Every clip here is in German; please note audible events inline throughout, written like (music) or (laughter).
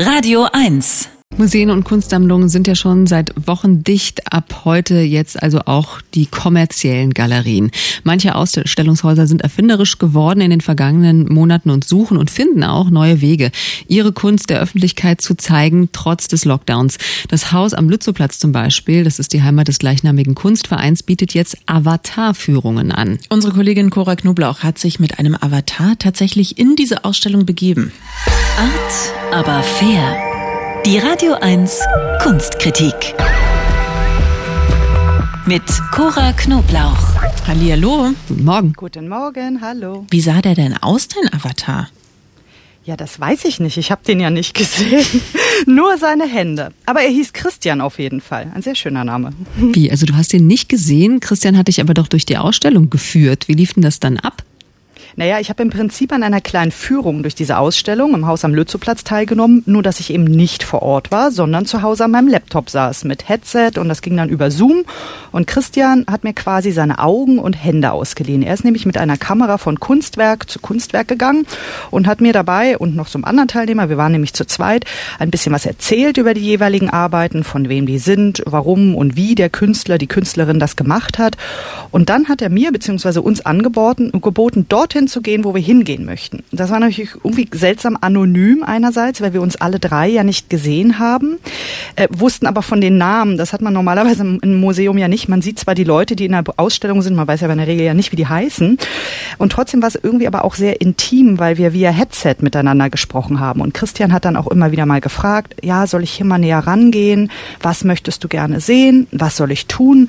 Radio 1 Museen und Kunstsammlungen sind ja schon seit Wochen dicht. Ab heute jetzt also auch die kommerziellen Galerien. Manche Ausstellungshäuser sind erfinderisch geworden in den vergangenen Monaten und suchen und finden auch neue Wege, ihre Kunst der Öffentlichkeit zu zeigen, trotz des Lockdowns. Das Haus am Lützowplatz zum Beispiel, das ist die Heimat des gleichnamigen Kunstvereins, bietet jetzt Avatar-Führungen an. Unsere Kollegin Cora Knoblauch hat sich mit einem Avatar tatsächlich in diese Ausstellung begeben. Art, aber fair. Die Radio 1 Kunstkritik. Mit Cora Knoblauch. Hallihallo. Guten Morgen. Guten Morgen, hallo. Wie sah der denn aus, dein Avatar? Ja, das weiß ich nicht. Ich habe den ja nicht (laughs) gesehen. Nur seine Hände. Aber er hieß Christian auf jeden Fall. Ein sehr schöner Name. Wie? Also du hast ihn nicht gesehen? Christian hat dich aber doch durch die Ausstellung geführt. Wie lief denn das dann ab? Naja, ich habe im Prinzip an einer kleinen Führung durch diese Ausstellung im Haus am Lützowplatz teilgenommen, nur dass ich eben nicht vor Ort war, sondern zu Hause an meinem Laptop saß mit Headset und das ging dann über Zoom. Und Christian hat mir quasi seine Augen und Hände ausgeliehen. Er ist nämlich mit einer Kamera von Kunstwerk zu Kunstwerk gegangen und hat mir dabei und noch einem anderen Teilnehmer, wir waren nämlich zu zweit, ein bisschen was erzählt über die jeweiligen Arbeiten, von wem die sind, warum und wie der Künstler, die Künstlerin das gemacht hat. Und dann hat er mir bzw. uns angeboten, geboten, dorthin dorthin zu gehen, wo wir hingehen möchten. Das war natürlich irgendwie seltsam anonym einerseits, weil wir uns alle drei ja nicht gesehen haben, äh, wussten aber von den Namen. Das hat man normalerweise im, Museum ja nicht. Man sieht zwar die Leute, die in der Ausstellung sind, man weiß ja in der Regel ja nicht, wie die heißen. Und trotzdem war es irgendwie aber auch sehr intim, weil wir via Headset miteinander gesprochen haben. Und Christian hat dann auch immer wieder mal gefragt, ja, soll ich hier mal näher rangehen? Was möchtest du gerne sehen? Was soll ich tun?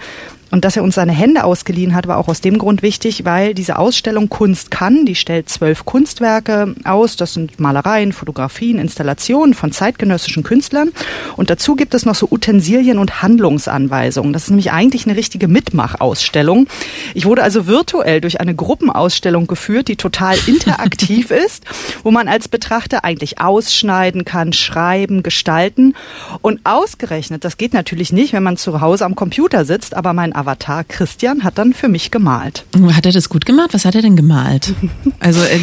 Und dass er uns seine Hände ausgeliehen hat, war auch aus dem Grund wichtig, weil diese Ausstellung Kunst kann, die stellt zwölf Kunstwerke aus. Das sind Malereien, Fotografien, Installationen von zeitgenössischen Künstlern. Und dazu gibt es noch so Utensilien und Handlungsanweisungen. Das ist nämlich eigentlich eine richtige Mitmachausstellung. Ich wurde also virtuell durch eine Gruppenausstellung geführt, die total interaktiv (laughs) ist, wo man als Betrachter eigentlich ausschneiden kann, schreiben, gestalten. Und ausgerechnet, das geht natürlich nicht, wenn man zu Hause am Computer sitzt, aber mein Avatar Christian hat dann für mich gemalt. Hat er das gut gemacht? Was hat er denn gemalt? Also äh,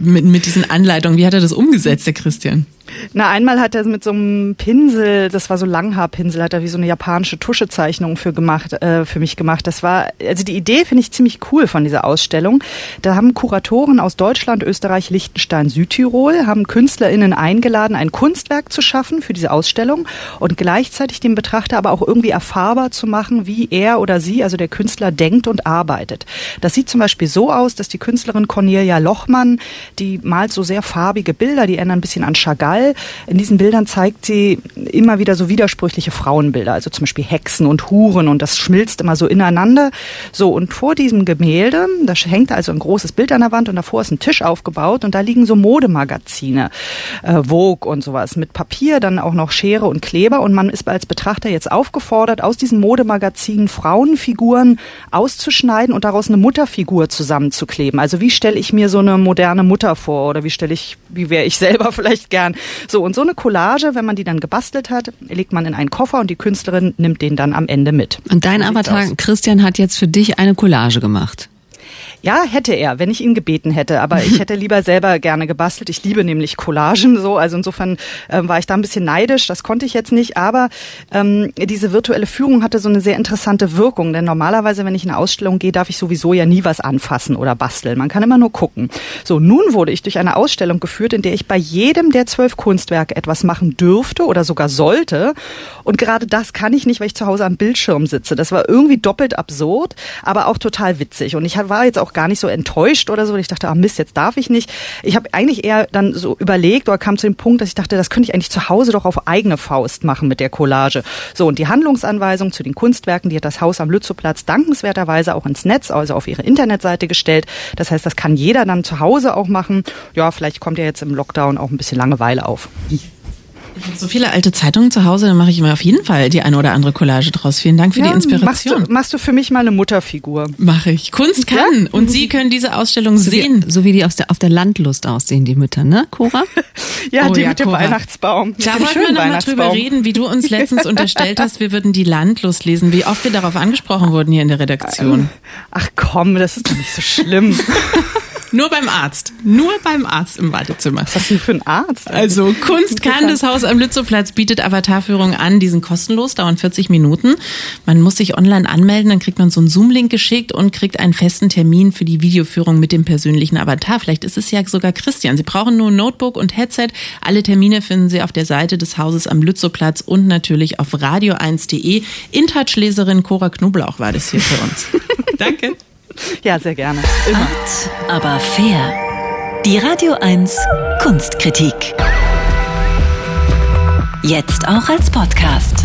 mit, mit diesen Anleitungen, wie hat er das umgesetzt, der Christian? Na, einmal hat er mit so einem Pinsel, das war so Langhaarpinsel, hat er wie so eine japanische Tuschezeichnung für gemacht, äh, für mich gemacht. Das war, also die Idee finde ich ziemlich cool von dieser Ausstellung. Da haben Kuratoren aus Deutschland, Österreich, Liechtenstein, Südtirol, haben KünstlerInnen eingeladen, ein Kunstwerk zu schaffen für diese Ausstellung und gleichzeitig dem Betrachter aber auch irgendwie erfahrbar zu machen, wie er oder sie, also der Künstler, denkt und arbeitet. Das sieht zum Beispiel so aus, dass die Künstlerin Cornelia Lochmann, die malt so sehr farbige Bilder, die erinnern ein bisschen an Chagall, Fall. In diesen Bildern zeigt sie immer wieder so widersprüchliche Frauenbilder, also zum Beispiel Hexen und Huren und das schmilzt immer so ineinander. So, und vor diesem Gemälde, da hängt also ein großes Bild an der Wand und davor ist ein Tisch aufgebaut und da liegen so Modemagazine, äh, Vogue und sowas, mit Papier, dann auch noch Schere und Kleber und man ist als Betrachter jetzt aufgefordert, aus diesen Modemagazinen Frauenfiguren auszuschneiden und daraus eine Mutterfigur zusammenzukleben. Also wie stelle ich mir so eine moderne Mutter vor oder wie stelle ich, wie wäre ich selber (laughs) vielleicht gern? So, und so eine Collage, wenn man die dann gebastelt hat, legt man in einen Koffer und die Künstlerin nimmt den dann am Ende mit. Und dein Avatar, Christian, hat jetzt für dich eine Collage gemacht. Ja, hätte er, wenn ich ihn gebeten hätte. Aber ich (laughs) hätte lieber selber gerne gebastelt. Ich liebe nämlich Collagen so. Also insofern ähm, war ich da ein bisschen neidisch. Das konnte ich jetzt nicht. Aber ähm, diese virtuelle Führung hatte so eine sehr interessante Wirkung. Denn normalerweise, wenn ich in eine Ausstellung gehe, darf ich sowieso ja nie was anfassen oder basteln. Man kann immer nur gucken. So, nun wurde ich durch eine Ausstellung geführt, in der ich bei jedem der zwölf Kunstwerke etwas machen dürfte oder sogar sollte. Und gerade das kann ich nicht, weil ich zu Hause am Bildschirm sitze. Das war irgendwie doppelt absurd, aber auch total witzig. Und ich war jetzt auch gar nicht so enttäuscht oder so. Ich dachte, ah Mist, jetzt darf ich nicht. Ich habe eigentlich eher dann so überlegt oder kam zu dem Punkt, dass ich dachte, das könnte ich eigentlich zu Hause doch auf eigene Faust machen mit der Collage. So, und die Handlungsanweisung zu den Kunstwerken, die hat das Haus am Lützowplatz dankenswerterweise auch ins Netz, also auf ihre Internetseite gestellt. Das heißt, das kann jeder dann zu Hause auch machen. Ja, vielleicht kommt ja jetzt im Lockdown auch ein bisschen Langeweile auf. Ich habe so viele alte Zeitungen zu Hause, dann mache ich immer auf jeden Fall die eine oder andere Collage draus. Vielen Dank für ja, die Inspiration. Machst du, machst du für mich mal eine Mutterfigur? Mache ich. Kunst kann. Ja? Und Sie können diese Ausstellung so sehen. Wie, so wie die aus der, auf der Landlust aussehen, die Mütter, ne, Cora? (laughs) ja, oh, die ja, mit dem Cora. Weihnachtsbaum. Da wollten wir noch mal drüber reden, wie du uns (laughs) letztens unterstellt hast, wir würden die Landlust lesen. Wie oft wir darauf angesprochen wurden hier in der Redaktion. Ach komm, das ist doch nicht so schlimm. (laughs) Nur beim Arzt. Nur beim Arzt im Wartezimmer. Was hast du für einen Arzt? Also Kunst kann das Haus am Lützowplatz bietet Avatarführungen an. Die sind kostenlos, dauern 40 Minuten. Man muss sich online anmelden, dann kriegt man so einen Zoom-Link geschickt und kriegt einen festen Termin für die Videoführung mit dem persönlichen Avatar. Vielleicht ist es ja sogar Christian. Sie brauchen nur ein Notebook und Headset. Alle Termine finden Sie auf der Seite des Hauses am Lützowplatz und natürlich auf radio1.de. InTouch-Leserin Cora Knoblauch war das hier für uns. (laughs) Danke. Ja, sehr gerne. Immer. Art, aber fair. Die Radio 1 Kunstkritik. Jetzt auch als Podcast.